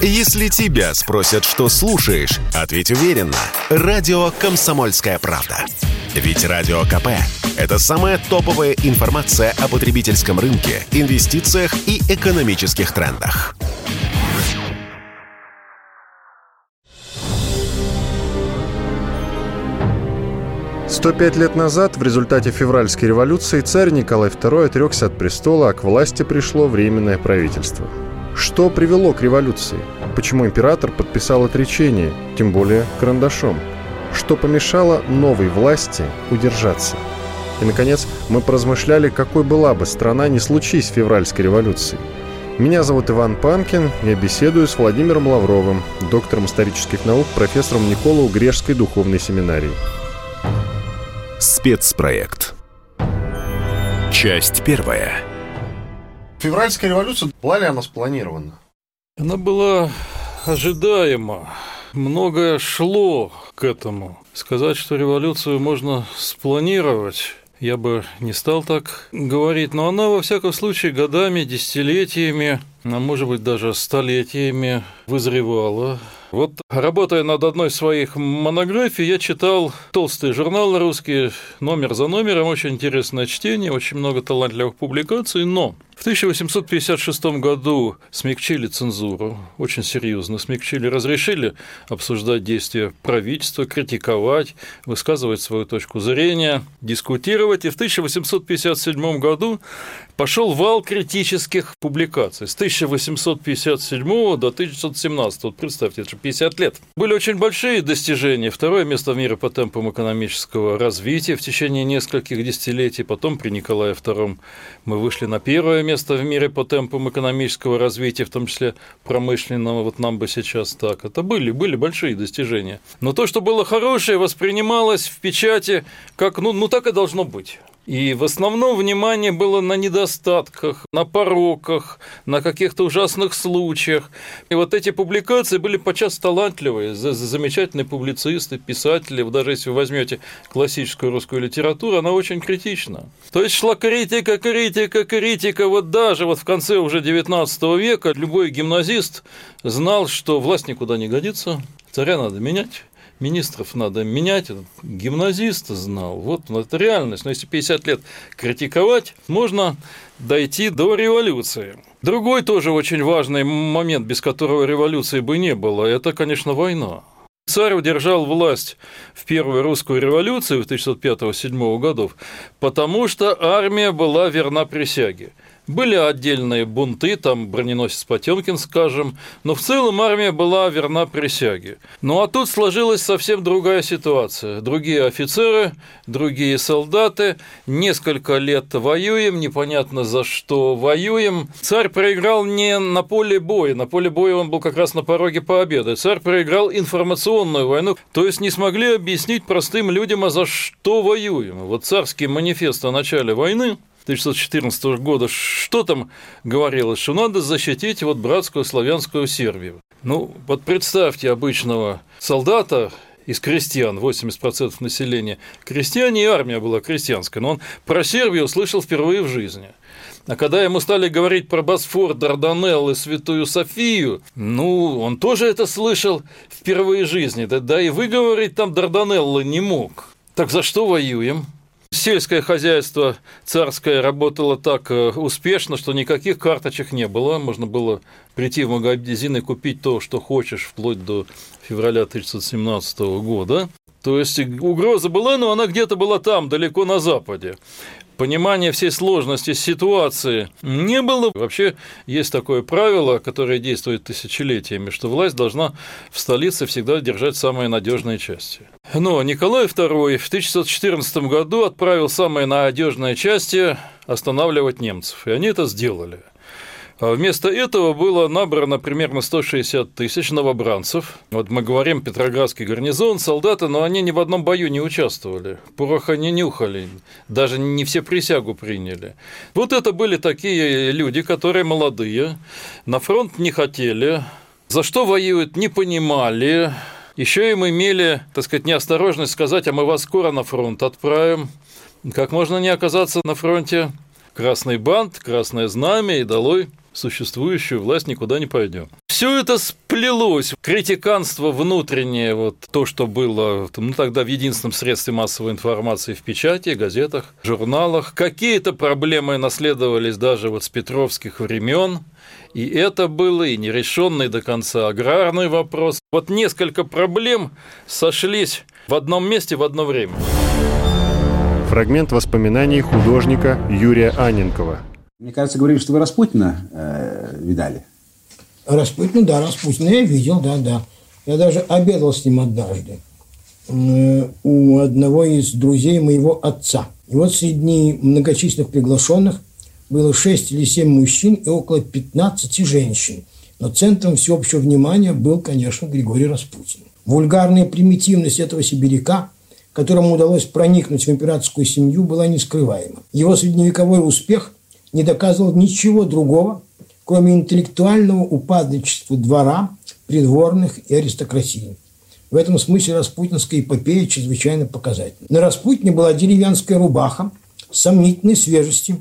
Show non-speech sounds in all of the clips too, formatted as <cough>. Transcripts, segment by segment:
Если тебя спросят, что слушаешь, ответь уверенно. Радио «Комсомольская правда». Ведь Радио КП – это самая топовая информация о потребительском рынке, инвестициях и экономических трендах. Сто пять лет назад в результате февральской революции царь Николай II отрекся от престола, а к власти пришло Временное правительство. Что привело к революции? Почему император подписал отречение, тем более карандашом? Что помешало новой власти удержаться? И, наконец, мы поразмышляли, какой была бы страна, не случись февральской революции. Меня зовут Иван Панкин, я беседую с Владимиром Лавровым, доктором исторических наук, профессором Николау Грешской духовной семинарии. Спецпроект. Часть первая. Февральская революция, была ли она спланирована? Она была ожидаема. Многое шло к этому. Сказать, что революцию можно спланировать, я бы не стал так говорить, но она, во всяком случае, годами, десятилетиями, а может быть, даже столетиями вызревала вот работая над одной из своих монографий, я читал толстые журналы русские, номер за номером, очень интересное чтение, очень много талантливых публикаций, но в 1856 году смягчили цензуру, очень серьезно смягчили, разрешили обсуждать действия правительства, критиковать, высказывать свою точку зрения, дискутировать. И в 1857 году пошел вал критических публикаций с 1857 до 1917. Вот представьте, это же 50 лет. Были очень большие достижения. Второе место в мире по темпам экономического развития в течение нескольких десятилетий. Потом при Николае II мы вышли на первое место в мире по темпам экономического развития, в том числе промышленного. Вот нам бы сейчас так. Это были, были большие достижения. Но то, что было хорошее, воспринималось в печати как, ну, ну так и должно быть. И в основном внимание было на недостатках, на пороках, на каких-то ужасных случаях. И вот эти публикации были подчас талантливые, замечательные публицисты, писатели. Даже если вы возьмете классическую русскую литературу, она очень критична. То есть шла критика, критика, критика. Вот даже вот в конце уже XIX века любой гимназист знал, что власть никуда не годится, царя надо менять министров надо менять, гимназист знал. Вот это реальность. Но если 50 лет критиковать, можно дойти до революции. Другой тоже очень важный момент, без которого революции бы не было, это, конечно, война. Царь удержал власть в первую русскую революцию в 1605-1607 годов, потому что армия была верна присяге. Были отдельные бунты, там броненосец Потемкин, скажем, но в целом армия была верна присяге. Ну а тут сложилась совсем другая ситуация. Другие офицеры, другие солдаты, несколько лет воюем, непонятно за что воюем. Царь проиграл не на поле боя, на поле боя он был как раз на пороге победы. Царь проиграл информационную войну, то есть не смогли объяснить простым людям, а за что воюем. Вот царский манифест о начале войны 1914 года, что там говорилось, что надо защитить вот братскую славянскую Сербию. Ну, вот представьте обычного солдата, из крестьян, 80% населения крестьяне, и армия была крестьянская, но он про Сербию услышал впервые в жизни. А когда ему стали говорить про Босфор, Дарданелл и Святую Софию, ну, он тоже это слышал впервые в жизни, да, да и выговорить там Дарданеллы не мог. Так за что воюем? Сельское хозяйство царское работало так э, успешно, что никаких карточек не было. Можно было прийти в магазин и купить то, что хочешь, вплоть до февраля 1917 года. То есть угроза была, но она где-то была там, далеко на Западе понимания всей сложности ситуации не было. Вообще есть такое правило, которое действует тысячелетиями, что власть должна в столице всегда держать самые надежные части. Но Николай II в 1614 году отправил самые надежные части останавливать немцев, и они это сделали. А вместо этого было набрано примерно 160 тысяч новобранцев. Вот мы говорим Петроградский гарнизон, солдаты, но они ни в одном бою не участвовали. Пороха не нюхали, даже не все присягу приняли. Вот это были такие люди, которые молодые, на фронт не хотели, за что воюют, не понимали, еще им имели, так сказать, неосторожность сказать, а мы вас скоро на фронт отправим. Как можно не оказаться на фронте? Красный бант, красное знамя и долой существующую власть никуда не пойдем. все это сплелось. Критиканство внутреннее, вот то, что было ну, тогда в единственном средстве массовой информации в печати, газетах, журналах. Какие-то проблемы наследовались даже вот с петровских времен. И это было и нерешенный до конца аграрный вопрос. Вот несколько проблем сошлись в одном месте в одно время. Фрагмент воспоминаний художника Юрия Аненкова. Мне кажется, говорили, что вы Распутина э, видали. Распутина, да, Распутина я видел, да, да. Я даже обедал с ним однажды э, у одного из друзей моего отца. И вот среди многочисленных приглашенных было 6 или 7 мужчин и около 15 женщин. Но центром всеобщего внимания был, конечно, Григорий Распутин. Вульгарная примитивность этого сибиряка, которому удалось проникнуть в императорскую семью, была нескрываема. Его средневековой успех не доказывал ничего другого, кроме интеллектуального упадничества двора, придворных и аристократии. В этом смысле распутинская эпопея чрезвычайно показательна. На Распутине была деревянская рубаха сомнительной свежести,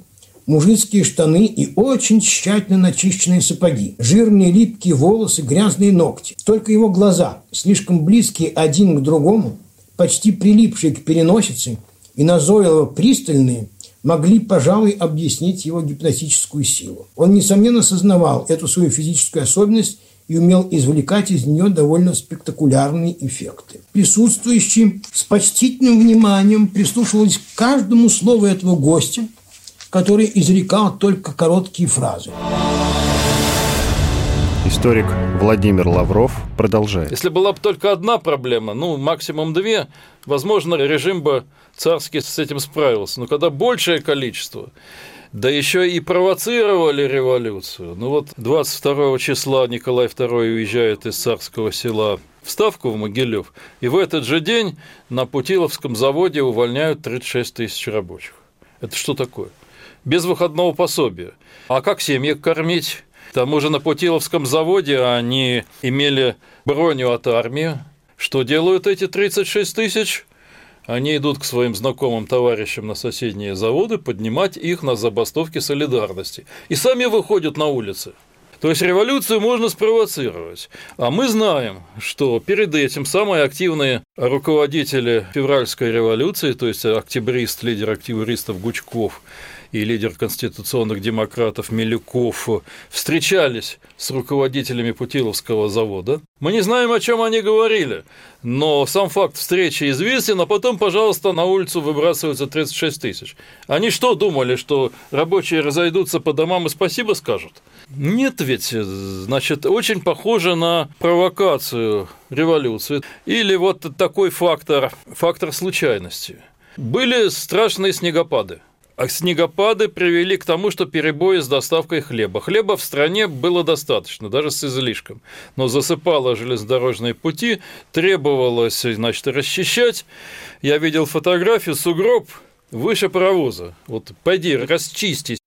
мужицкие штаны и очень тщательно начищенные сапоги, жирные липкие волосы, грязные ногти. Только его глаза, слишком близкие один к другому, почти прилипшие к переносице и назойливо пристальные, могли, пожалуй, объяснить его гипнотическую силу. Он, несомненно, сознавал эту свою физическую особенность и умел извлекать из нее довольно спектакулярные эффекты. Присутствующие с почтительным вниманием прислушивались к каждому слову этого гостя, который изрекал только короткие фразы. Историк Владимир Лавров продолжает. Если была бы только одна проблема, ну, максимум две, возможно, режим бы царский с этим справился. Но когда большее количество, да еще и провоцировали революцию. Ну вот 22 числа Николай II уезжает из царского села в Ставку в Могилев, и в этот же день на Путиловском заводе увольняют 36 тысяч рабочих. Это что такое? Без выходного пособия. А как семьи кормить? Тому же на Путиловском заводе они имели броню от армии. Что делают эти 36 тысяч? Они идут к своим знакомым товарищам на соседние заводы поднимать их на забастовки солидарности. И сами выходят на улицы. То есть революцию можно спровоцировать. А мы знаем, что перед этим самые активные руководители февральской революции, то есть октябрист, лидер октябристов Гучков и лидер конституционных демократов Милюков встречались с руководителями Путиловского завода. Мы не знаем, о чем они говорили, но сам факт встречи известен, а потом, пожалуйста, на улицу выбрасываются 36 тысяч. Они что думали, что рабочие разойдутся по домам и спасибо скажут? Нет ведь, значит, очень похоже на провокацию революции. Или вот такой фактор, фактор случайности. Были страшные снегопады. А снегопады привели к тому, что перебои с доставкой хлеба. Хлеба в стране было достаточно, даже с излишком. Но засыпало железнодорожные пути, требовалось, значит, расчищать. Я видел фотографию, сугроб выше паровоза. Вот пойди, расчистись.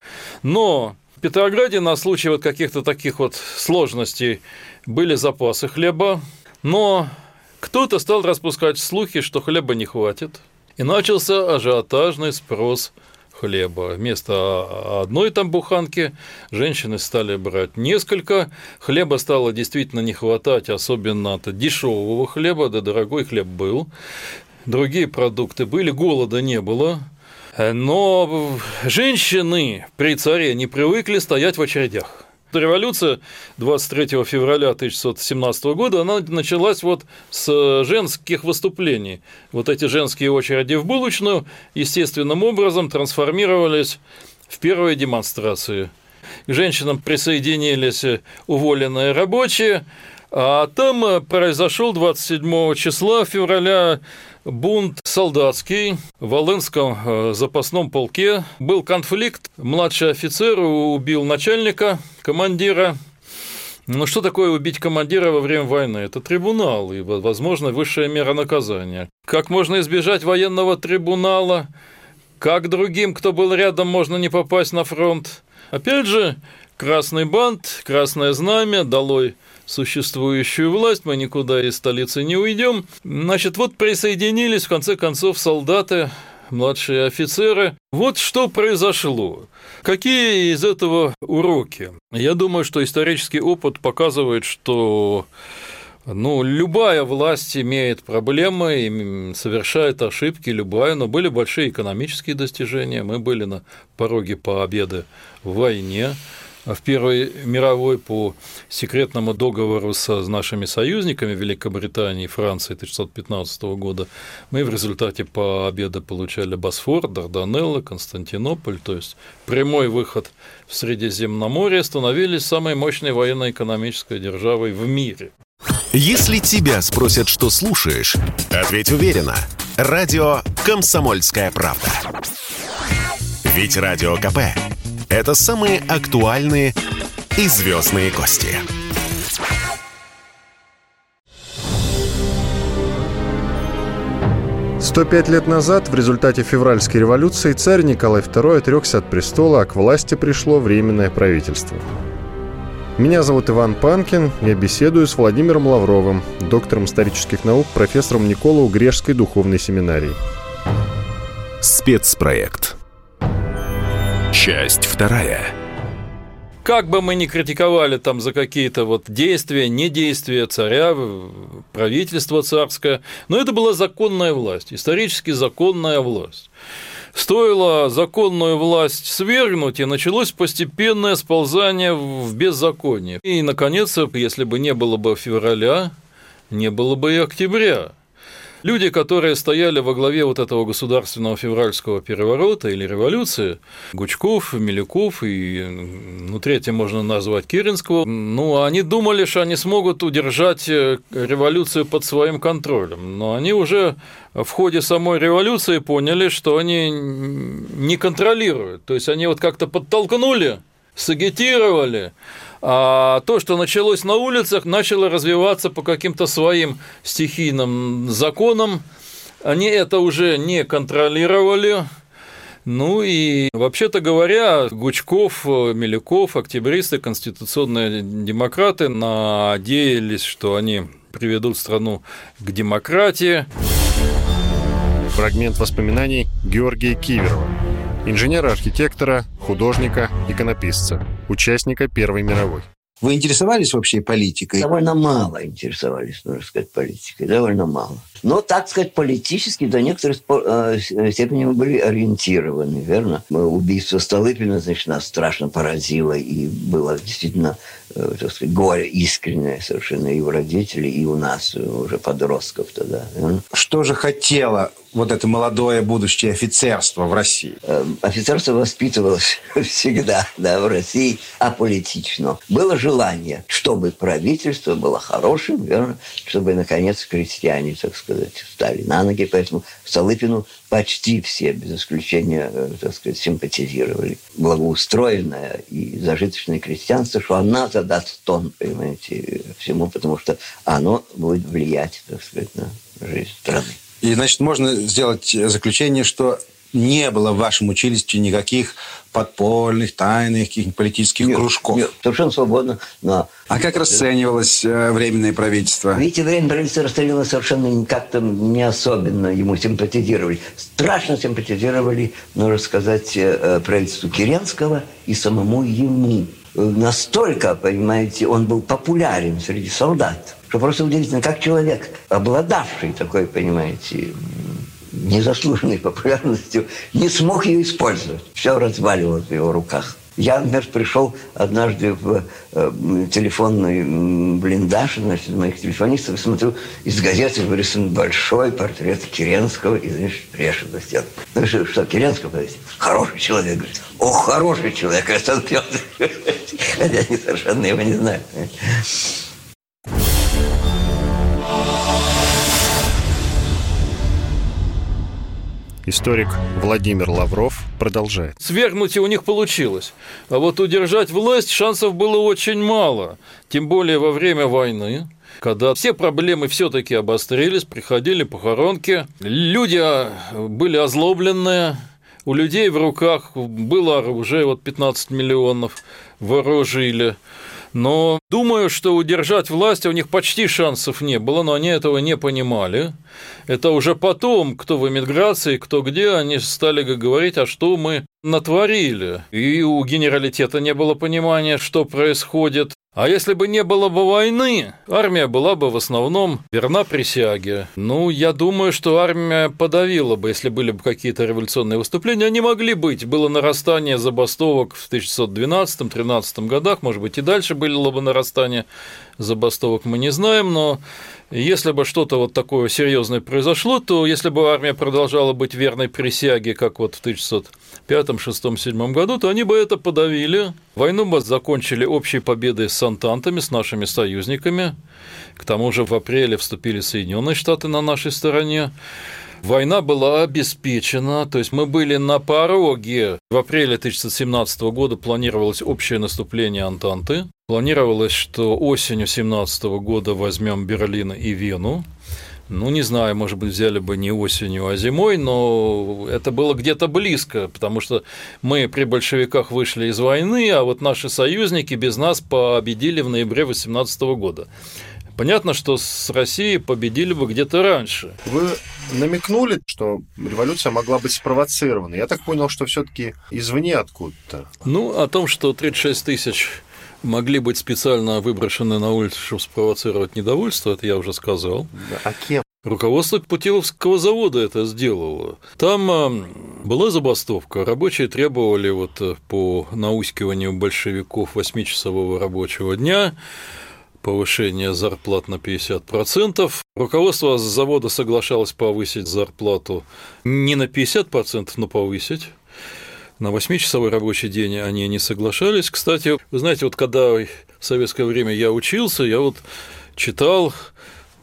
Но в Петрограде на случай вот каких-то таких вот сложностей были запасы хлеба, но кто-то стал распускать слухи, что хлеба не хватит, и начался ажиотажный спрос хлеба. Вместо одной там буханки женщины стали брать несколько. Хлеба стало действительно не хватать, особенно от дешевого хлеба, да дорогой хлеб был. Другие продукты были, голода не было. Но женщины при царе не привыкли стоять в очередях. Революция 23 февраля 1617 года, она началась вот с женских выступлений. Вот эти женские очереди в булочную естественным образом трансформировались в первые демонстрации. К женщинам присоединились уволенные рабочие, а там произошел 27 числа февраля бунт солдатский в Волынском э, запасном полке. Был конфликт, младший офицер убил начальника, командира. Ну что такое убить командира во время войны? Это трибунал и, возможно, высшая мера наказания. Как можно избежать военного трибунала? Как другим, кто был рядом, можно не попасть на фронт? Опять же, красный бант, красное знамя, долой существующую власть, мы никуда из столицы не уйдем. Значит, вот присоединились, в конце концов, солдаты младшие офицеры. Вот что произошло. Какие из этого уроки? Я думаю, что исторический опыт показывает, что ну, любая власть имеет проблемы совершает ошибки, любая, но были большие экономические достижения. Мы были на пороге победы в войне в Первой мировой по секретному договору с нашими союзниками Великобритании и Франции 1615 года мы в результате победы получали Босфор, Дарданеллы, Константинополь, то есть прямой выход в Средиземноморье, становились самой мощной военно-экономической державой в мире. Если тебя спросят, что слушаешь, ответь уверенно. Радио «Комсомольская правда». Ведь Радио КП – это самые актуальные и звездные гости. Сто пять лет назад в результате февральской революции царь Николай II отрекся от престола, а к власти пришло Временное правительство – меня зовут Иван Панкин. Я беседую с Владимиром Лавровым, доктором исторических наук, профессором Николау Грешской духовной семинарии. Спецпроект. Часть вторая. Как бы мы ни критиковали там за какие-то вот действия, недействия царя, правительства царское, но это была законная власть, исторически законная власть. Стоило законную власть свергнуть, и началось постепенное сползание в беззаконие. И, наконец, если бы не было бы февраля, не было бы и октября. Люди, которые стояли во главе вот этого государственного февральского переворота или революции, Гучков, Милюков и, ну, третье можно назвать Керенского, ну, они думали, что они смогут удержать э, революцию под своим контролем, но они уже в ходе самой революции поняли, что они не контролируют, то есть они вот как-то подтолкнули, сагитировали, а то, что началось на улицах, начало развиваться по каким-то своим стихийным законам. Они это уже не контролировали, ну и, вообще-то говоря, Гучков, Милюков, октябристы, конституционные демократы надеялись, что они приведут страну к демократии. Фрагмент воспоминаний Георгия Киверова, инженера-архитектора, художника, иконописца, участника Первой мировой. Вы интересовались вообще политикой? Довольно мало интересовались, нужно сказать, политикой. Довольно мало. Но, так сказать, политически до некоторой э, степени мы были ориентированы, верно? Убийство Столыпина, значит, нас страшно поразило, и было действительно, э, так сказать, горе искреннее совершенно и у родителей, и у нас, уже подростков тогда. Верно? Что же хотело вот это молодое будущее офицерство в России? Э, офицерство воспитывалось <laughs> всегда, да, в России аполитично. Было желание, чтобы правительство было хорошим, верно? Чтобы, наконец, крестьяне, так сказать, сказать, встали на ноги, поэтому Столыпину почти все, без исключения, э, так сказать, симпатизировали. Благоустроенное и зажиточное крестьянство, что она задаст тон, понимаете, всему, потому что оно будет влиять, так сказать, на жизнь страны. И, значит, можно сделать заключение, что не было в вашем училище никаких подпольных, тайных, каких-нибудь политических нет, кружков. Нет, совершенно свободно. Но... А как расценивалось э, Временное правительство? Видите, Временное правительство расценивалось совершенно как-то не особенно ему симпатизировали. Страшно симпатизировали, нужно сказать, э, э, правительству Керенского и самому ему. Настолько, понимаете, он был популярен среди солдат, что просто удивительно, как человек, обладавший такой, понимаете, незаслуженной популярностью, не смог ее использовать. Все разваливалось в его руках. Я, например, пришел однажды в э, телефонный блиндаж, значит, моих телефонистов, и смотрю, из газеты вырисован большой портрет Керенского и, значит, Решин на стену. Ну, что, что Керенского, говорит, хороший человек, говорит, о, хороший человек, Александр Петрович. Хотя они совершенно его не знают. Историк Владимир Лавров продолжает. Свергнуть у них получилось. А вот удержать власть шансов было очень мало. Тем более во время войны, когда все проблемы все-таки обострились, приходили похоронки, люди а, были озлобленные, у людей в руках было оружие, вот 15 миллионов вооружили. Но думаю, что удержать власть у них почти шансов не было, но они этого не понимали. Это уже потом, кто в эмиграции, кто где, они стали говорить, а что мы натворили. И у генералитета не было понимания, что происходит. А если бы не было бы войны, армия была бы в основном верна присяге. Ну, я думаю, что армия подавила бы, если были бы какие-то революционные выступления. Они могли быть. Было нарастание забастовок в 1912-13 годах, может быть, и дальше было бы нарастание забастовок, мы не знаем, но если бы что-то вот такое серьезное произошло, то если бы армия продолжала быть верной присяге, как вот в 1905, 1906, 1907 году, то они бы это подавили. Войну бы закончили общей победой с антантами, с нашими союзниками. К тому же в апреле вступили Соединенные Штаты на нашей стороне. Война была обеспечена, то есть мы были на пороге. В апреле 1917 года планировалось общее наступление Антанты. Планировалось, что осенью 17 года возьмем Берлин и Вену. Ну, не знаю, может быть, взяли бы не осенью, а зимой, но это было где-то близко, потому что мы при большевиках вышли из войны, а вот наши союзники без нас победили в ноябре 18 года. Понятно, что с Россией победили бы где-то раньше. Вы намекнули, что революция могла быть спровоцирована. Я так понял, что все-таки извне откуда-то. Ну, о том, что 36 тысяч могли быть специально выброшены на улицу, чтобы спровоцировать недовольство, это я уже сказал. Да, а кем? Руководство Путиловского завода это сделало. Там а, была забастовка. Рабочие требовали вот э, по наускиванию большевиков 8-часового рабочего дня повышение зарплат на 50%. Руководство завода соглашалось повысить зарплату не на 50%, но повысить. На 8-часовой рабочий день они не соглашались. Кстати, вы знаете, вот когда в советское время я учился, я вот читал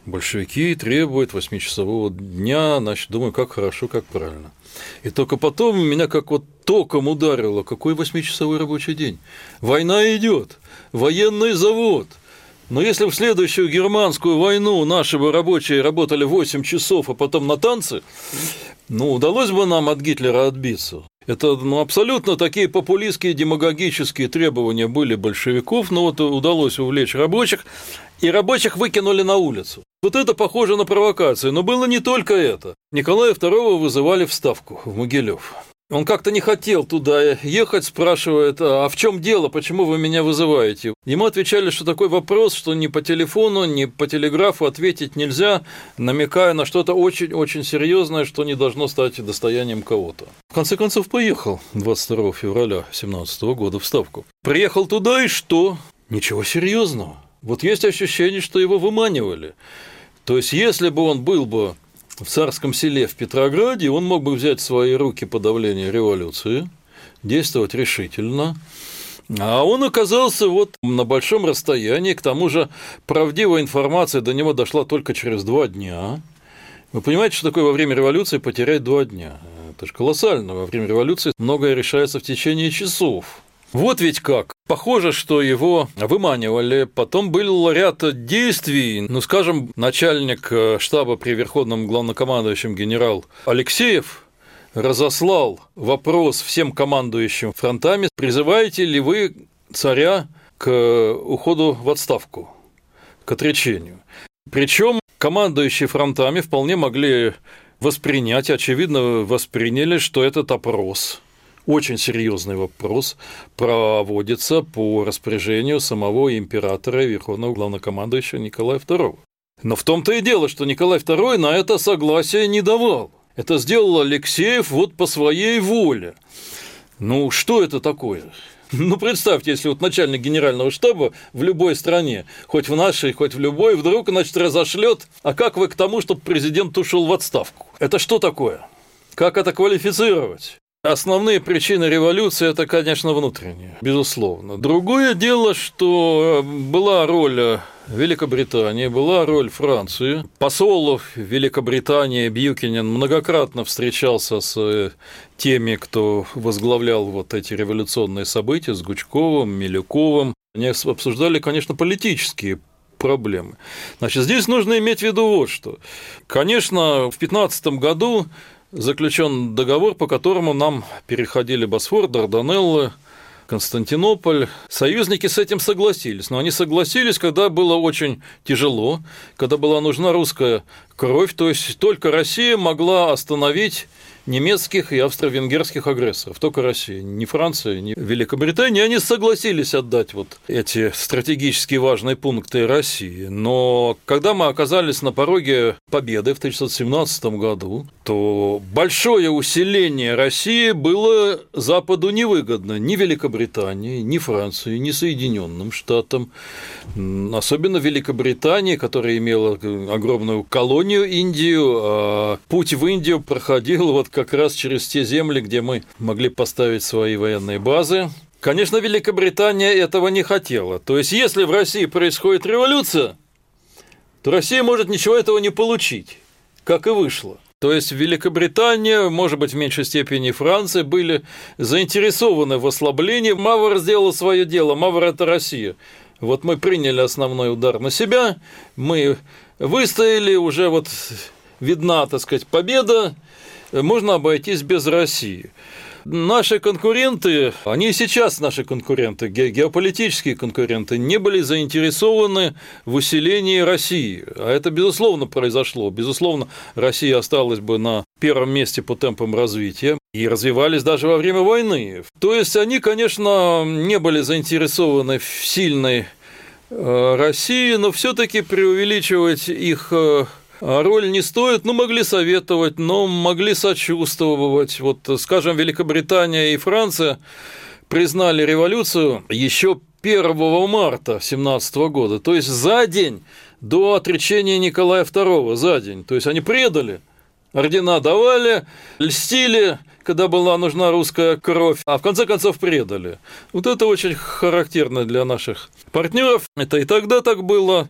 большевики требуют 8-часового дня, значит, думаю, как хорошо, как правильно. И только потом меня как вот током ударило, какой 8-часовой рабочий день? Война идет, военный завод – но если в следующую германскую войну наши бы рабочие работали 8 часов, а потом на танцы, ну, удалось бы нам от Гитлера отбиться. Это ну, абсолютно такие популистские демагогические требования были большевиков, но вот удалось увлечь рабочих, и рабочих выкинули на улицу. Вот это похоже на провокацию, но было не только это. Николая II вызывали в Ставку, в Могилев. Он как-то не хотел туда ехать, спрашивает, а в чем дело, почему вы меня вызываете? Ему отвечали, что такой вопрос, что ни по телефону, ни по телеграфу ответить нельзя, намекая на что-то очень-очень серьезное, что не должно стать достоянием кого-то. В конце концов, поехал 22 февраля 2017 года в Ставку. Приехал туда и что? Ничего серьезного. Вот есть ощущение, что его выманивали. То есть, если бы он был бы в царском селе в Петрограде, он мог бы взять в свои руки подавление революции, действовать решительно, а он оказался вот на большом расстоянии, к тому же правдивая информация до него дошла только через два дня. Вы понимаете, что такое во время революции потерять два дня? Это же колоссально. Во время революции многое решается в течение часов. Вот ведь как. Похоже, что его выманивали. Потом был ряд действий. Ну, скажем, начальник э, штаба при Верховном главнокомандующем генерал Алексеев разослал вопрос всем командующим фронтами, призываете ли вы царя к уходу в отставку, к отречению. Причем командующие фронтами вполне могли воспринять, очевидно, восприняли, что этот опрос очень серьезный вопрос проводится по распоряжению самого императора и верховного главнокомандующего Николая II. Но в том-то и дело, что Николай II на это согласие не давал. Это сделал Алексеев вот по своей воле. Ну, что это такое? Ну, представьте, если вот начальник генерального штаба в любой стране, хоть в нашей, хоть в любой, вдруг, значит, разошлет, а как вы к тому, чтобы президент ушел в отставку? Это что такое? Как это квалифицировать? Основные причины революции – это, конечно, внутренние, безусловно. Другое дело, что была роль Великобритании, была роль Франции. Посол Великобритании Бьюкинен многократно встречался с теми, кто возглавлял вот эти революционные события, с Гучковым, Милюковым. Они обсуждали, конечно, политические проблемы. Значит, здесь нужно иметь в виду вот что. Конечно, в 15 году заключен договор, по которому нам переходили Босфор, Дарданеллы, Константинополь. Союзники с этим согласились, но они согласились, когда было очень тяжело, когда была нужна русская кровь, то есть только Россия могла остановить немецких и австро-венгерских агрессоров, только Россия, ни Франция, ни Великобритания, они согласились отдать вот эти стратегически важные пункты России. Но когда мы оказались на пороге победы в 1917 году, то большое усиление России было Западу невыгодно ни Великобритании, ни Франции, ни Соединенным Штатам, особенно Великобритании, которая имела огромную колонию Индию, а путь в Индию проходил вот как раз через те земли, где мы могли поставить свои военные базы. Конечно, Великобритания этого не хотела. То есть, если в России происходит революция, то Россия может ничего этого не получить, как и вышло. То есть Великобритания, может быть, в меньшей степени Франция были заинтересованы в ослаблении. Мавр сделал свое дело, Мавр – это Россия. Вот мы приняли основной удар на себя, мы выстояли, уже вот видна, так сказать, победа, можно обойтись без России. Наши конкуренты, они сейчас наши конкуренты, геополитические конкуренты, не были заинтересованы в усилении России. А это, безусловно, произошло. Безусловно, Россия осталась бы на первом месте по темпам развития и развивались даже во время войны. То есть они, конечно, не были заинтересованы в сильной э, России, но все-таки преувеличивать их э, роль не стоит, ну, могли советовать, но могли сочувствовать. Вот, скажем, Великобритания и Франция признали революцию еще 1 марта 17 года, то есть за день до отречения Николая II, за день. То есть они предали, ордена давали, льстили, когда была нужна русская кровь, а в конце концов предали. Вот это очень характерно для наших партнеров. Это и тогда так было.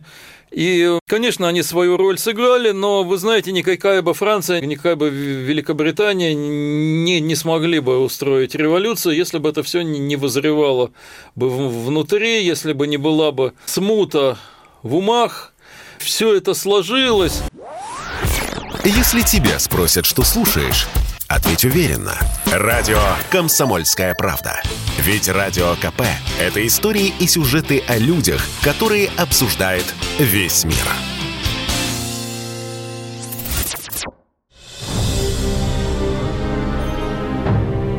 И, конечно, они свою роль сыграли, но, вы знаете, никакая бы Франция, никакая бы Великобритания не, не смогли бы устроить революцию, если бы это все не возревало бы внутри, если бы не была бы смута в умах, все это сложилось. Если тебя спросят, что слушаешь, ответь уверенно. Радио «Комсомольская правда». Ведь Радио КП – это истории и сюжеты о людях, которые обсуждает весь мир.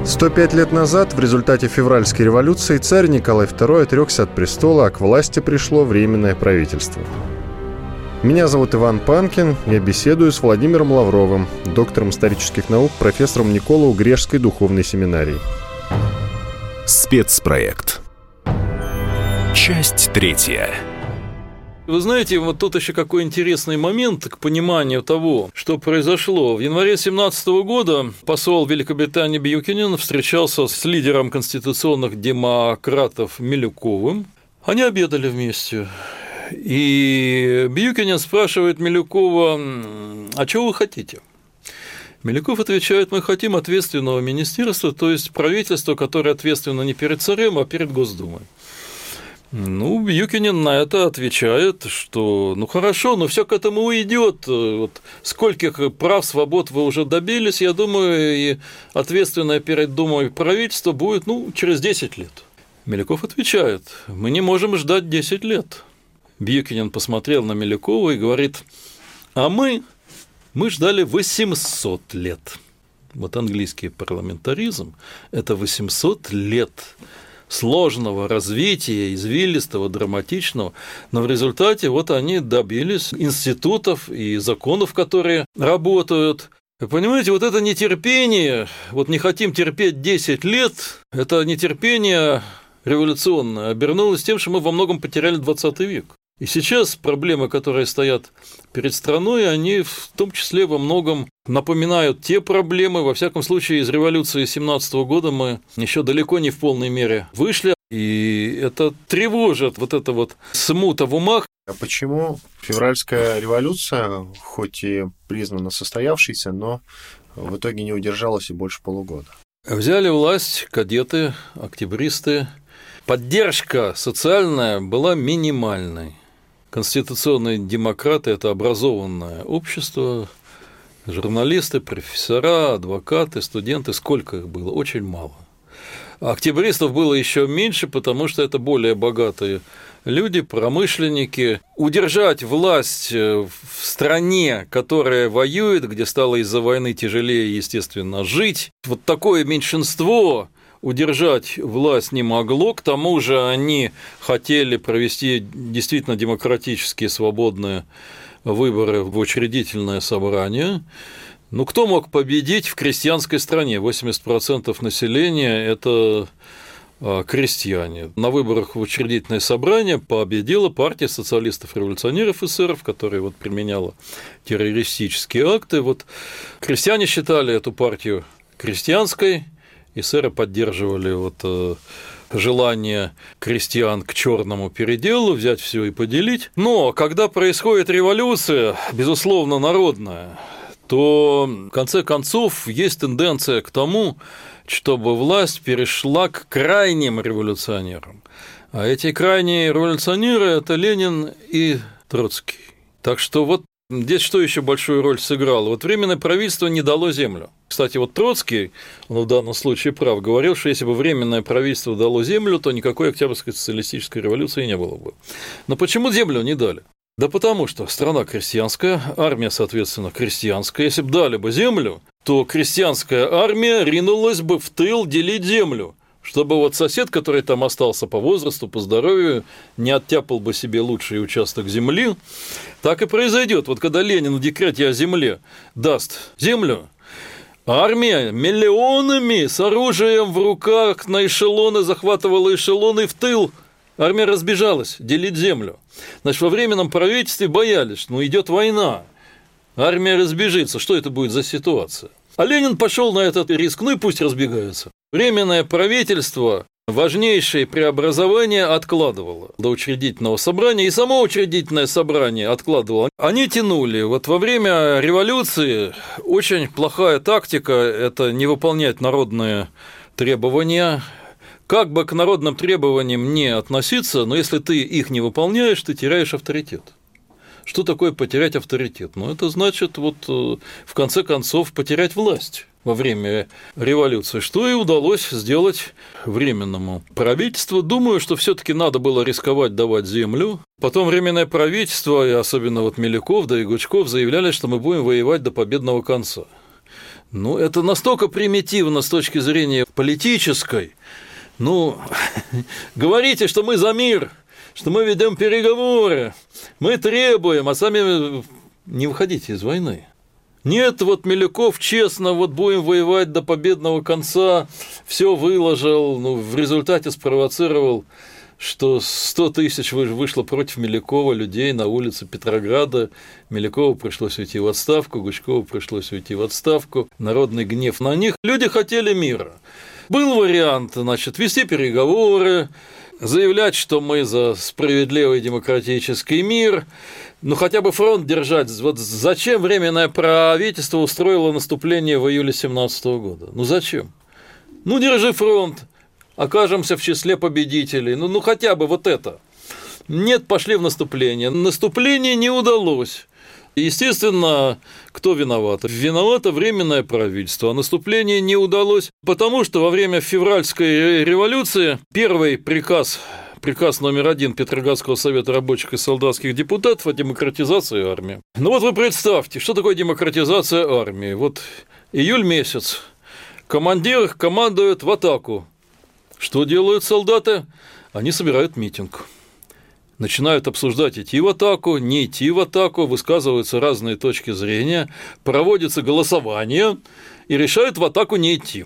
Сто пять лет назад в результате февральской революции царь Николай II отрекся от престола, а к власти пришло Временное правительство. Меня зовут Иван Панкин. Я беседую с Владимиром Лавровым, доктором исторических наук, профессором Николау Грешской духовной семинарии. Спецпроект. Часть третья. Вы знаете, вот тут еще какой интересный момент к пониманию того, что произошло. В январе 2017 года посол Великобритании Бьюкинен встречался с лидером конституционных демократов Милюковым. Они обедали вместе. И Бьюкинен спрашивает Милюкова, а чего вы хотите? Меляков отвечает, мы хотим ответственного министерства, то есть правительства, которое ответственно не перед царем, а перед Госдумой. Ну, Юкинин на это отвечает, что ну хорошо, но все к этому уйдет. Вот скольких прав, свобод вы уже добились, я думаю, и ответственное перед Думой правительство будет ну, через 10 лет. Меляков отвечает, мы не можем ждать 10 лет. Бьюкинин посмотрел на Мелякова и говорит, а мы мы ждали 800 лет. Вот английский парламентаризм – это 800 лет сложного развития, извилистого, драматичного, но в результате вот они добились институтов и законов, которые работают. Вы понимаете, вот это нетерпение, вот не хотим терпеть 10 лет, это нетерпение революционное обернулось тем, что мы во многом потеряли 20 век. И сейчас проблемы, которые стоят перед страной, они в том числе во многом напоминают те проблемы, во всяком случае, из революции 17 года мы еще далеко не в полной мере вышли, и это тревожит вот это вот смута в умах. А почему февральская революция, хоть и признана состоявшейся, но в итоге не удержалась и больше полугода? Взяли власть кадеты, октябристы. Поддержка социальная была минимальной. Конституционные демократы – это образованное общество, журналисты, профессора, адвокаты, студенты, сколько их было? Очень мало. Октябристов было еще меньше, потому что это более богатые люди, промышленники. Удержать власть э, в стране, которая воюет, где стало из-за войны тяжелее, естественно, жить, вот такое меньшинство удержать власть не могло, к тому же они хотели провести действительно демократические свободные выборы в учредительное собрание. Ну, кто мог победить в крестьянской стране? 80% населения – это а, крестьяне. На выборах в учредительное собрание победила партия социалистов-революционеров эсеров, которая вот применяла террористические акты. Вот крестьяне считали эту партию крестьянской, эсеры поддерживали вот э, желание крестьян к черному переделу, взять все и поделить. Но когда происходит революция, безусловно, народная, то в конце концов есть тенденция к тому, чтобы власть перешла к крайним революционерам. А эти крайние революционеры – это Ленин и Троцкий. Так что вот Здесь что еще большую роль сыграло? Вот временное правительство не дало землю. Кстати, вот Троцкий, он в данном случае прав, говорил, что если бы временное правительство дало землю, то никакой Октябрьской социалистической революции не было бы. Но почему землю не дали? Да потому что страна крестьянская, армия, соответственно, крестьянская. Если бы дали бы землю, то крестьянская армия ринулась бы в тыл делить землю, чтобы вот сосед, который там остался по возрасту, по здоровью, не оттяпал бы себе лучший участок земли. Так и произойдет. Вот когда Ленин в декрете о земле даст землю, Армия миллионами с оружием в руках на эшелоны захватывала эшелоны в тыл – Армия разбежалась делить землю. Значит, во временном правительстве боялись, ну идет война, армия разбежится, что это будет за ситуация? А Ленин пошел на этот риск, ну и пусть разбегаются. Временное правительство важнейшие преобразования откладывало до учредительного собрания, и само учредительное собрание откладывало. Они тянули. Вот во время революции очень плохая тактика – это не выполнять народные требования, как бы к народным требованиям не относиться, но если ты их не выполняешь, ты теряешь авторитет. Что такое потерять авторитет? Ну, это значит, вот э, в конце концов, потерять власть во время революции, что и удалось сделать временному правительству. Думаю, что все таки надо было рисковать давать землю. Потом временное правительство, и особенно вот Меляков, да и Гучков заявляли, что мы будем воевать до победного конца. Ну, это настолько примитивно с точки зрения политической, ну, <laughs> говорите, что мы за мир, что мы ведем переговоры, мы требуем, а сами не выходите из войны. Нет, вот Милюков честно, вот будем воевать до победного конца, все выложил, ну, в результате спровоцировал, что 100 тысяч вышло против Милякова людей на улице Петрограда. Милякову пришлось уйти в отставку, Гучкову пришлось уйти в отставку. Народный гнев на них. Люди хотели мира. Был вариант, значит, вести переговоры, заявлять, что мы за справедливый демократический мир, ну хотя бы фронт держать. Вот зачем Временное правительство устроило наступление в июле 2017 года? Ну зачем? Ну держи фронт, окажемся в числе победителей. Ну, ну хотя бы вот это. Нет, пошли в наступление. Наступление не удалось. Естественно, кто виноват? Виновато временное правительство. А наступление не удалось, потому что во время февральской революции первый приказ приказ номер один Петроградского совета рабочих и солдатских депутатов о демократизации армии. Ну вот вы представьте, что такое демократизация армии. Вот июль месяц, командир командует в атаку. Что делают солдаты? Они собирают митинг начинают обсуждать, идти в атаку, не идти в атаку, высказываются разные точки зрения, проводится голосование и решают в атаку не идти.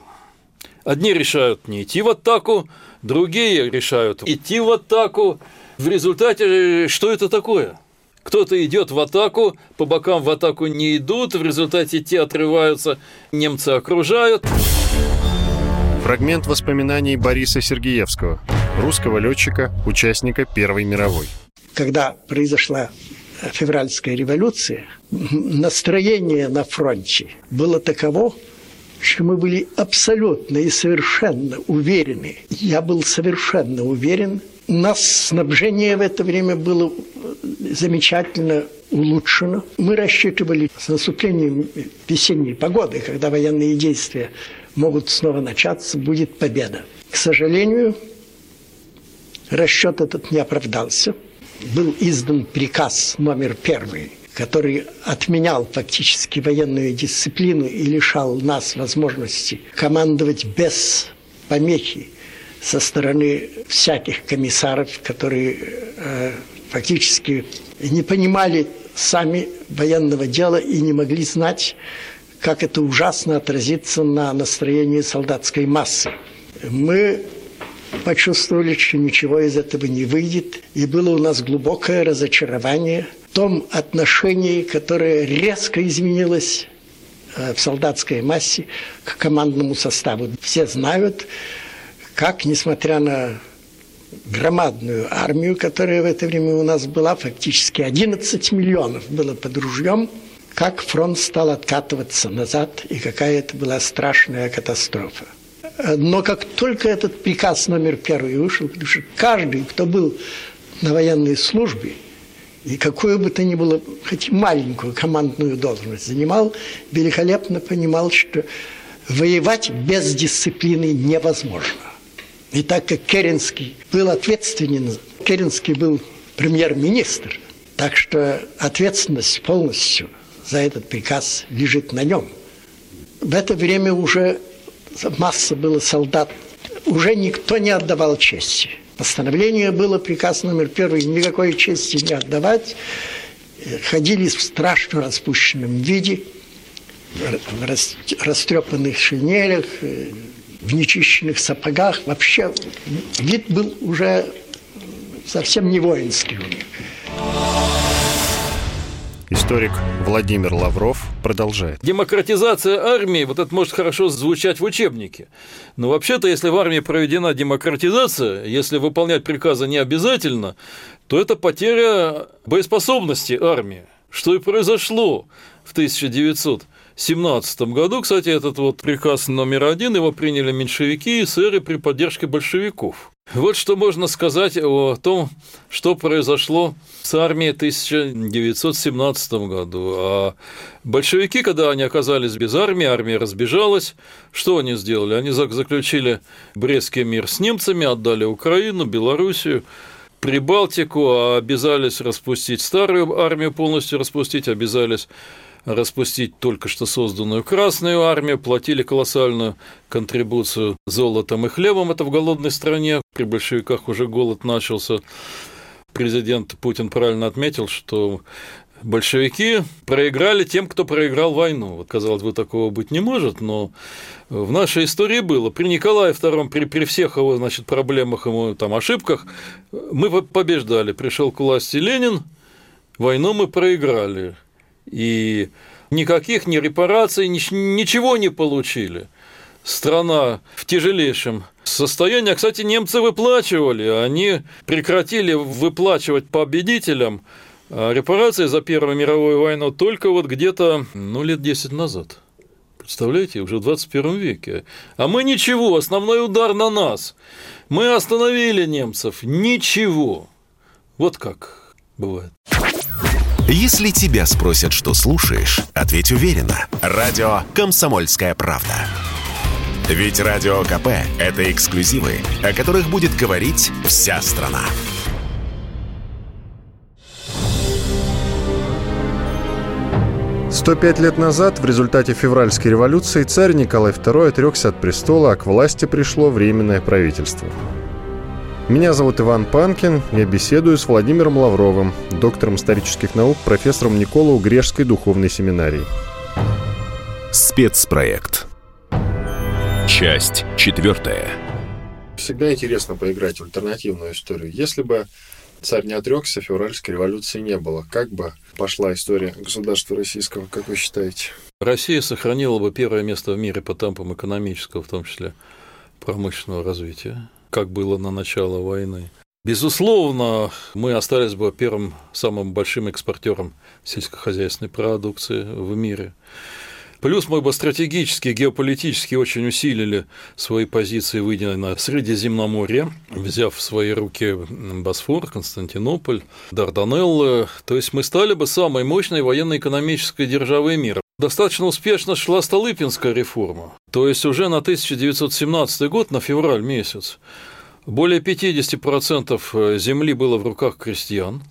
Одни решают не идти в атаку, другие решают идти в атаку. В результате что это такое? Кто-то идет в атаку, по бокам в атаку не идут, в результате те отрываются, немцы окружают. Фрагмент воспоминаний Бориса Сергеевского, русского летчика, участника Первой мировой. Когда произошла февральская революция, настроение на фронте было таково, что мы были абсолютно и совершенно уверены. Я был совершенно уверен. У нас снабжение в это время было замечательно улучшено. Мы рассчитывали с наступлением весенней погоды, когда военные действия могут снова начаться, будет победа. К сожалению, расчет этот не оправдался. Был издан приказ номер первый, который отменял фактически военную дисциплину и лишал нас возможности командовать без помехи со стороны всяких комиссаров, которые э, фактически не понимали сами военного дела и не могли знать, как это ужасно отразится на настроении солдатской массы. Мы почувствовали, что ничего из этого не выйдет, и было у нас глубокое разочарование том отношении, которое резко изменилось э, в солдатской массе к командному составу. Все знают, как, несмотря на громадную армию, которая в это время у нас была, фактически 11 миллионов было под ружьем, как фронт стал откатываться назад и какая это была страшная катастрофа. Но как только этот приказ номер первый вышел, потому что каждый, кто был на военной службе, и какую бы то ни было, хоть маленькую командную должность занимал, великолепно понимал, что воевать без дисциплины невозможно. И так как Керенский был ответственен, Керенский был премьер-министр, так что ответственность полностью за этот приказ лежит на нем. В это время уже масса было солдат, уже никто не отдавал чести. Постановление было, приказ номер первый, никакой чести не отдавать. Ходили в страшно распущенном виде, в растрепанных шинелях, в нечищенных сапогах. Вообще вид был уже совсем не воинский у них. Историк Владимир Лавров продолжает. Демократизация армии, вот это может хорошо звучать в учебнике. Но вообще-то, если в армии проведена демократизация, если выполнять приказы не обязательно, то это потеря боеспособности армии. Что и произошло в 1900 17 году, кстати, этот вот приказ номер один, его приняли меньшевики и эсеры при поддержке большевиков. Вот что можно сказать о том, что произошло с армией в 1917 году. А большевики, когда они оказались без армии, армия разбежалась, что они сделали? Они заключили Брестский мир с немцами, отдали Украину, Белоруссию, Прибалтику, а обязались распустить старую армию, полностью распустить, обязались распустить только что созданную Красную армию, платили колоссальную контрибуцию золотом и хлебом, это в голодной стране, при большевиках уже голод начался. Президент Путин правильно отметил, что большевики проиграли тем, кто проиграл войну. Вот, казалось бы, такого быть не может, но в нашей истории было. При Николае II, при, при всех его значит, проблемах, ему там, ошибках, мы побеждали. Пришел к власти Ленин, войну мы проиграли и никаких ни репараций, ничего не получили. Страна в тяжелейшем состоянии. А, кстати, немцы выплачивали, они прекратили выплачивать победителям а, репарации за Первую мировую войну только вот где-то, ну, лет 10 назад. Представляете, уже в 21 веке. А мы ничего, основной удар на нас. Мы остановили немцев. Ничего. Вот как бывает. Если тебя спросят, что слушаешь, ответь уверенно. Радио «Комсомольская правда». Ведь Радио КП – это эксклюзивы, о которых будет говорить вся страна. Сто пять лет назад в результате февральской революции царь Николай II отрекся от престола, а к власти пришло Временное правительство. Меня зовут Иван Панкин. Я беседую с Владимиром Лавровым, доктором исторических наук, профессором Николау Грешской духовной семинарии. Спецпроект. Часть четвертая. Всегда интересно поиграть в альтернативную историю. Если бы царь не отрекся, февральской революции не было, как бы пошла история государства российского, как вы считаете? Россия сохранила бы первое место в мире по темпам экономического, в том числе промышленного развития как было на начало войны. Безусловно, мы остались бы первым самым большим экспортером сельскохозяйственной продукции в мире. Плюс мы бы стратегически, геополитически очень усилили свои позиции, выйдя на Средиземноморье, взяв в свои руки Босфор, Константинополь, Дарданеллы. То есть мы стали бы самой мощной военно-экономической державой мира. Достаточно успешно шла Столыпинская реформа. То есть уже на 1917 год, на февраль месяц, более 50% земли было в руках крестьян,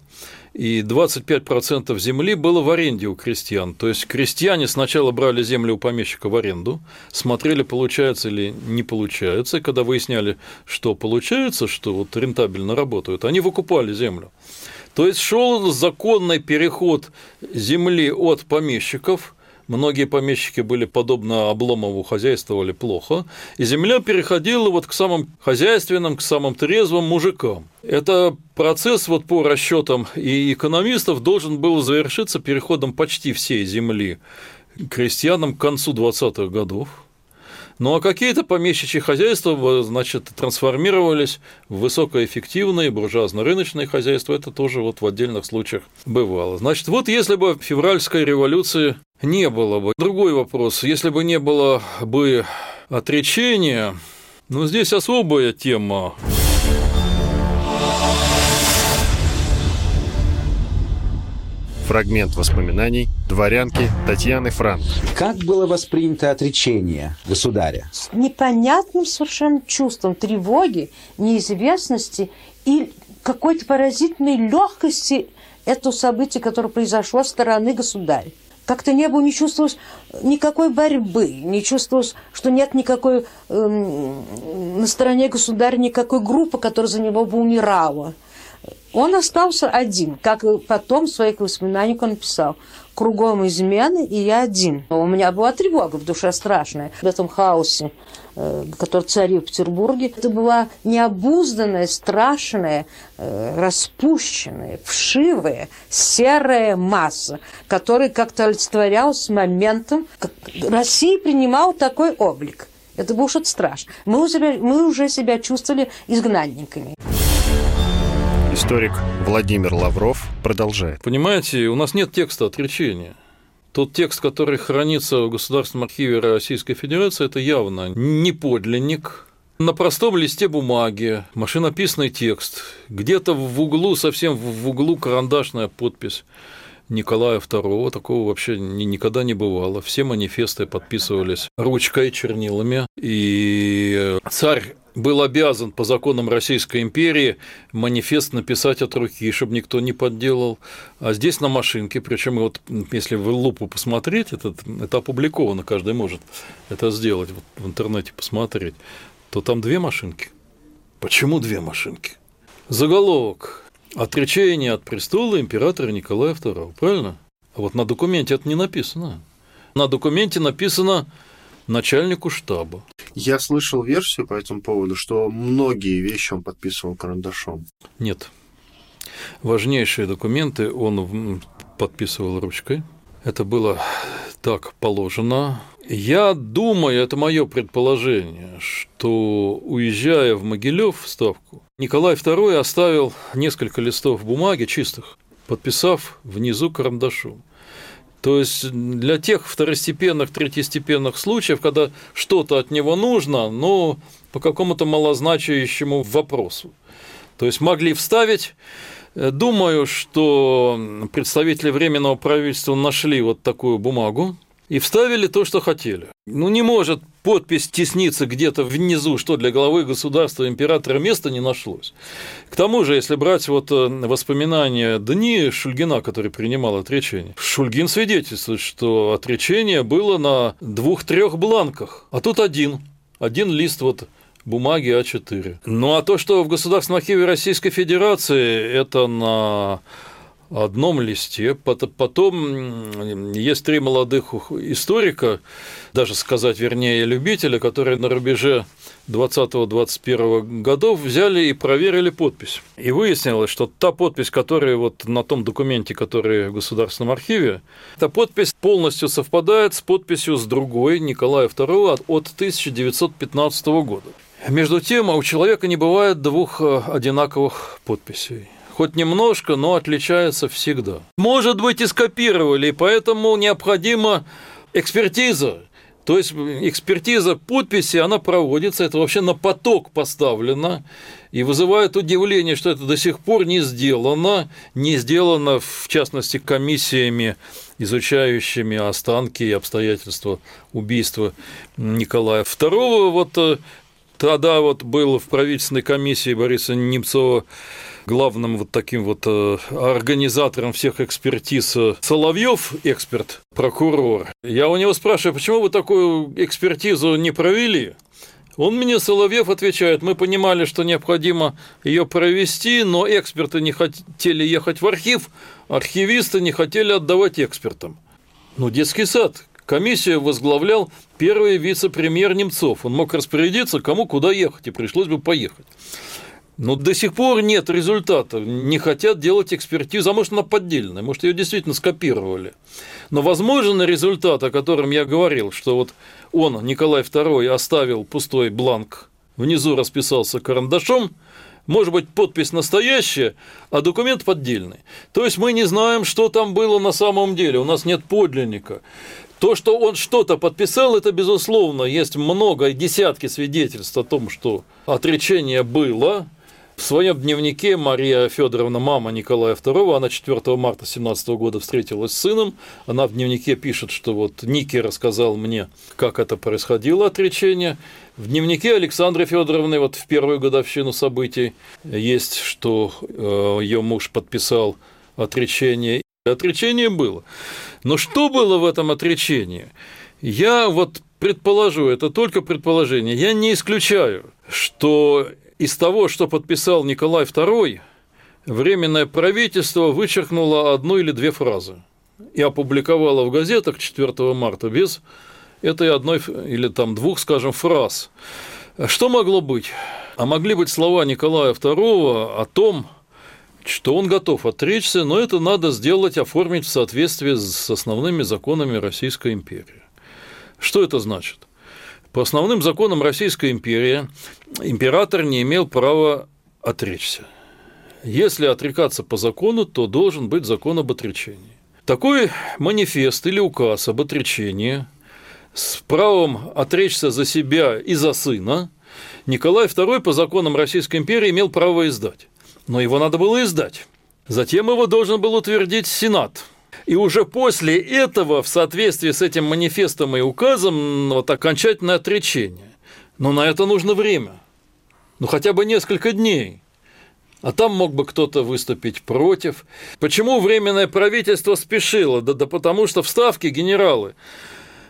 и 25% земли было в аренде у крестьян. То есть крестьяне сначала брали землю у помещика в аренду, смотрели, получается или не получается, и когда выясняли, что получается, что вот рентабельно работают, они выкупали землю. То есть шел законный переход земли от помещиков – Многие помещики были подобно Обломову хозяйствовали плохо, и земля переходила вот к самым хозяйственным, к самым трезвым мужикам. Это процесс вот по расчетам и экономистов должен был завершиться переходом почти всей земли крестьянам к концу 20-х годов. Ну а какие-то помещичьи хозяйства, значит, трансформировались в высокоэффективные буржуазно-рыночные хозяйства. Это тоже вот в отдельных случаях бывало. Значит, вот если бы февральской революции не было бы. Другой вопрос. Если бы не было бы отречения, ну, здесь особая тема. Фрагмент воспоминаний дворянки Татьяны Франк. Как было воспринято отречение государя? С непонятным совершенно чувством тревоги, неизвестности и какой-то поразительной легкости это событие, которое произошло со стороны государя. Как-то не было, не чувствовалось никакой борьбы, не чувствовалось, что нет никакой э, на стороне государя никакой группы, которая за него бы умирала. Он остался один, как потом в своих воспоминаниях он писал. Кругом измены, и я один. У меня была тревога в душе страшная в этом хаосе, э, который царил в Петербурге. Это была необузданная, страшная, э, распущенная, вшивая, серая масса, которая как-то олицетворялась моментом, Россия принимала такой облик. Это было что-то страшное. Мы уже, мы уже себя чувствовали изгнанниками. Историк Владимир Лавров продолжает. Понимаете, у нас нет текста отречения. Тот текст, который хранится в Государственном архиве Российской Федерации, это явно не подлинник, на простом листе бумаги, машинописный текст, где-то в углу, совсем в углу карандашная подпись. Николая II, такого вообще никогда не бывало. Все манифесты подписывались ручкой, чернилами, и царь был обязан по законам Российской империи манифест написать от руки, чтобы никто не подделал. А здесь на машинке, причем вот если в лупу посмотреть, это, это опубликовано, каждый может это сделать, вот в интернете посмотреть, то там две машинки. Почему две машинки? Заголовок «Отречение от престола императора Николая II». Правильно? А вот на документе это не написано. На документе написано начальнику штаба. Я слышал версию по этому поводу, что многие вещи он подписывал карандашом. Нет. Важнейшие документы он подписывал ручкой. Это было так положено. Я думаю, это мое предположение, что уезжая в Могилев в Ставку, Николай II оставил несколько листов бумаги чистых, подписав внизу карандашом. То есть для тех второстепенных, третьестепенных случаев, когда что-то от него нужно, но по какому-то малозначащему вопросу. То есть могли вставить. Думаю, что представители Временного правительства нашли вот такую бумагу, и вставили то, что хотели. Ну, не может подпись тесниться где-то внизу, что для главы государства императора места не нашлось. К тому же, если брать вот э, воспоминания дни Шульгина, который принимал отречение, Шульгин свидетельствует, что отречение было на двух-трех бланках, а тут один, один лист вот бумаги А4. Ну а то, что в Государственном архиве Российской Федерации это на одном листе. Потом есть три молодых историка, даже сказать вернее любителя, которые на рубеже 20-21 годов взяли и проверили подпись. И выяснилось, что та подпись, которая вот на том документе, который в Государственном архиве, эта подпись полностью совпадает с подписью с другой Николая II от 1915 года. Между тем, у человека не бывает двух э, одинаковых подписей хоть немножко, но отличается всегда. Может быть, и скопировали, и поэтому необходима экспертиза. То есть экспертиза подписи, она проводится, это вообще на поток поставлено, и вызывает удивление, что это до сих пор не сделано, не сделано, в частности, комиссиями, изучающими останки и обстоятельства убийства Николая II. Вот э, тогда вот был в правительственной комиссии Бориса Немцова главным вот таким вот э, организатором всех экспертиз э, Соловьев, эксперт, прокурор. Я у него спрашиваю, почему вы такую экспертизу не провели? Он мне, Соловьев, отвечает, мы понимали, что необходимо ее провести, но эксперты не хотели ехать в архив, архивисты не хотели отдавать экспертам. Ну, детский сад. Комиссию возглавлял первый вице-премьер Немцов. Он мог распорядиться, кому куда ехать, и пришлось бы поехать. Но до сих пор нет результата. Не хотят делать экспертизу, а может, она поддельная, может, ее действительно скопировали. Но возможен результат, о котором я говорил, что вот он, Николай II, оставил пустой бланк, внизу расписался карандашом, может быть, подпись настоящая, а документ поддельный. То есть мы не знаем, что там было на самом деле, у нас нет подлинника. То, что он что-то подписал, это безусловно, есть много, десятки свидетельств о том, что отречение было, в своем дневнике Мария Федоровна, мама Николая II, она 4 марта 17 года встретилась с сыном. Она в дневнике пишет, что вот Ники рассказал мне, как это происходило отречение. В дневнике Александры Федоровны вот в первую годовщину событий есть, что э, ее муж подписал отречение. Отречение было. Но что было в этом отречении? Я вот предположу, это только предположение, я не исключаю, что из того, что подписал Николай II, Временное правительство вычеркнуло одну или две фразы и опубликовало в газетах 4 марта без этой одной или там двух, скажем, фраз. Что могло быть? А могли быть слова Николая II о том, что он готов отречься, но это надо сделать, оформить в соответствии с основными законами Российской империи. Что это значит? По основным законам Российской империи император не имел права отречься. Если отрекаться по закону, то должен быть закон об отречении. Такой манифест или указ об отречении с правом отречься за себя и за сына Николай II по законам Российской империи имел право издать. Но его надо было издать. Затем его должен был утвердить Сенат – и уже после этого, в соответствии с этим манифестом и указом, вот окончательное отречение. Но на это нужно время. Ну, хотя бы несколько дней. А там мог бы кто-то выступить против. Почему Временное правительство спешило? Да, да потому что в Ставке генералы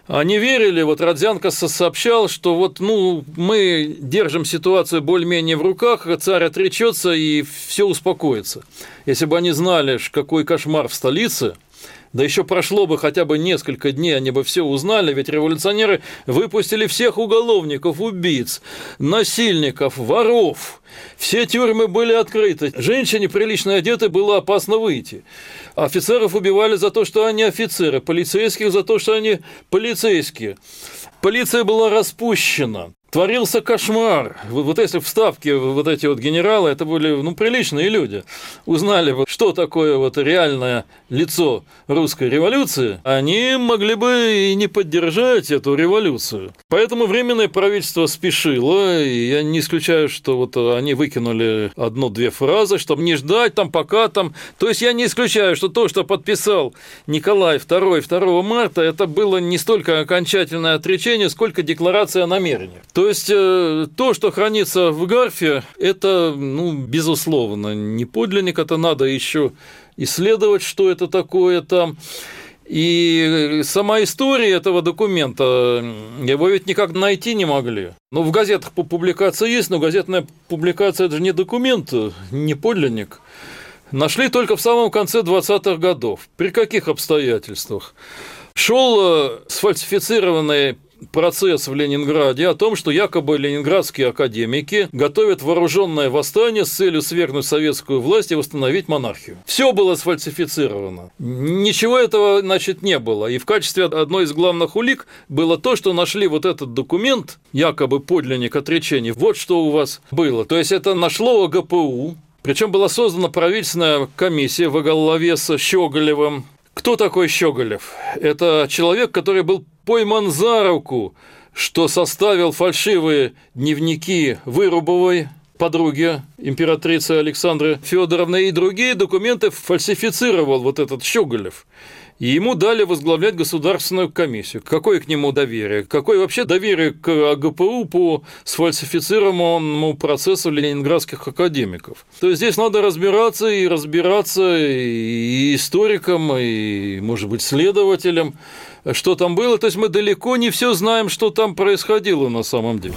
они верили, вот Родзянко сообщал, что вот, ну, мы держим ситуацию более-менее в руках, царь отречется и все успокоится. Если бы они знали, какой кошмар в столице, да еще прошло бы хотя бы несколько дней, они бы все узнали, ведь революционеры выпустили всех уголовников, убийц, насильников, воров. Все тюрьмы были открыты. Женщине прилично одетой было опасно выйти. Офицеров убивали за то, что они офицеры, полицейских за то, что они полицейские. Полиция была распущена. Творился кошмар. Вот если в Ставке вот эти вот генералы, это были ну, приличные люди, узнали бы, что такое вот реальное лицо русской революции, они могли бы и не поддержать эту революцию. Поэтому Временное правительство спешило, и я не исключаю, что вот они выкинули одну-две фразы, чтобы не ждать там пока там. То есть я не исключаю, что то, что подписал Николай II 2 марта, это было не столько окончательное отречение, сколько декларация о намерениях. То есть э, то, что хранится в Гарфе, это, ну, безусловно, не подлинник, это надо еще исследовать, что это такое там. И сама история этого документа, его ведь никак найти не могли. Ну, в газетах публикация есть, но газетная публикация – это же не документ, не подлинник. Нашли только в самом конце 20-х годов. При каких обстоятельствах? Шел э, сфальсифицированный процесс в Ленинграде о том, что якобы ленинградские академики готовят вооруженное восстание с целью свергнуть советскую власть и восстановить монархию. Все было сфальсифицировано. Ничего этого, значит, не было. И в качестве одной из главных улик было то, что нашли вот этот документ, якобы подлинник отречения. Вот что у вас было. То есть это нашло ГПУ, причем была создана правительственная комиссия во главе с Щеголевым, кто такой Щеголев? Это человек, который был пойман за руку, что составил фальшивые дневники Вырубовой, подруги императрицы Александры Федоровны, и другие документы фальсифицировал вот этот Щеголев. И ему дали возглавлять государственную комиссию. Какое к нему доверие? Какое вообще доверие к АГПУ по сфальсифицированному процессу ленинградских академиков? То есть здесь надо разбираться и разбираться и историкам, и, может быть, следователям, что там было. То есть мы далеко не все знаем, что там происходило на самом деле.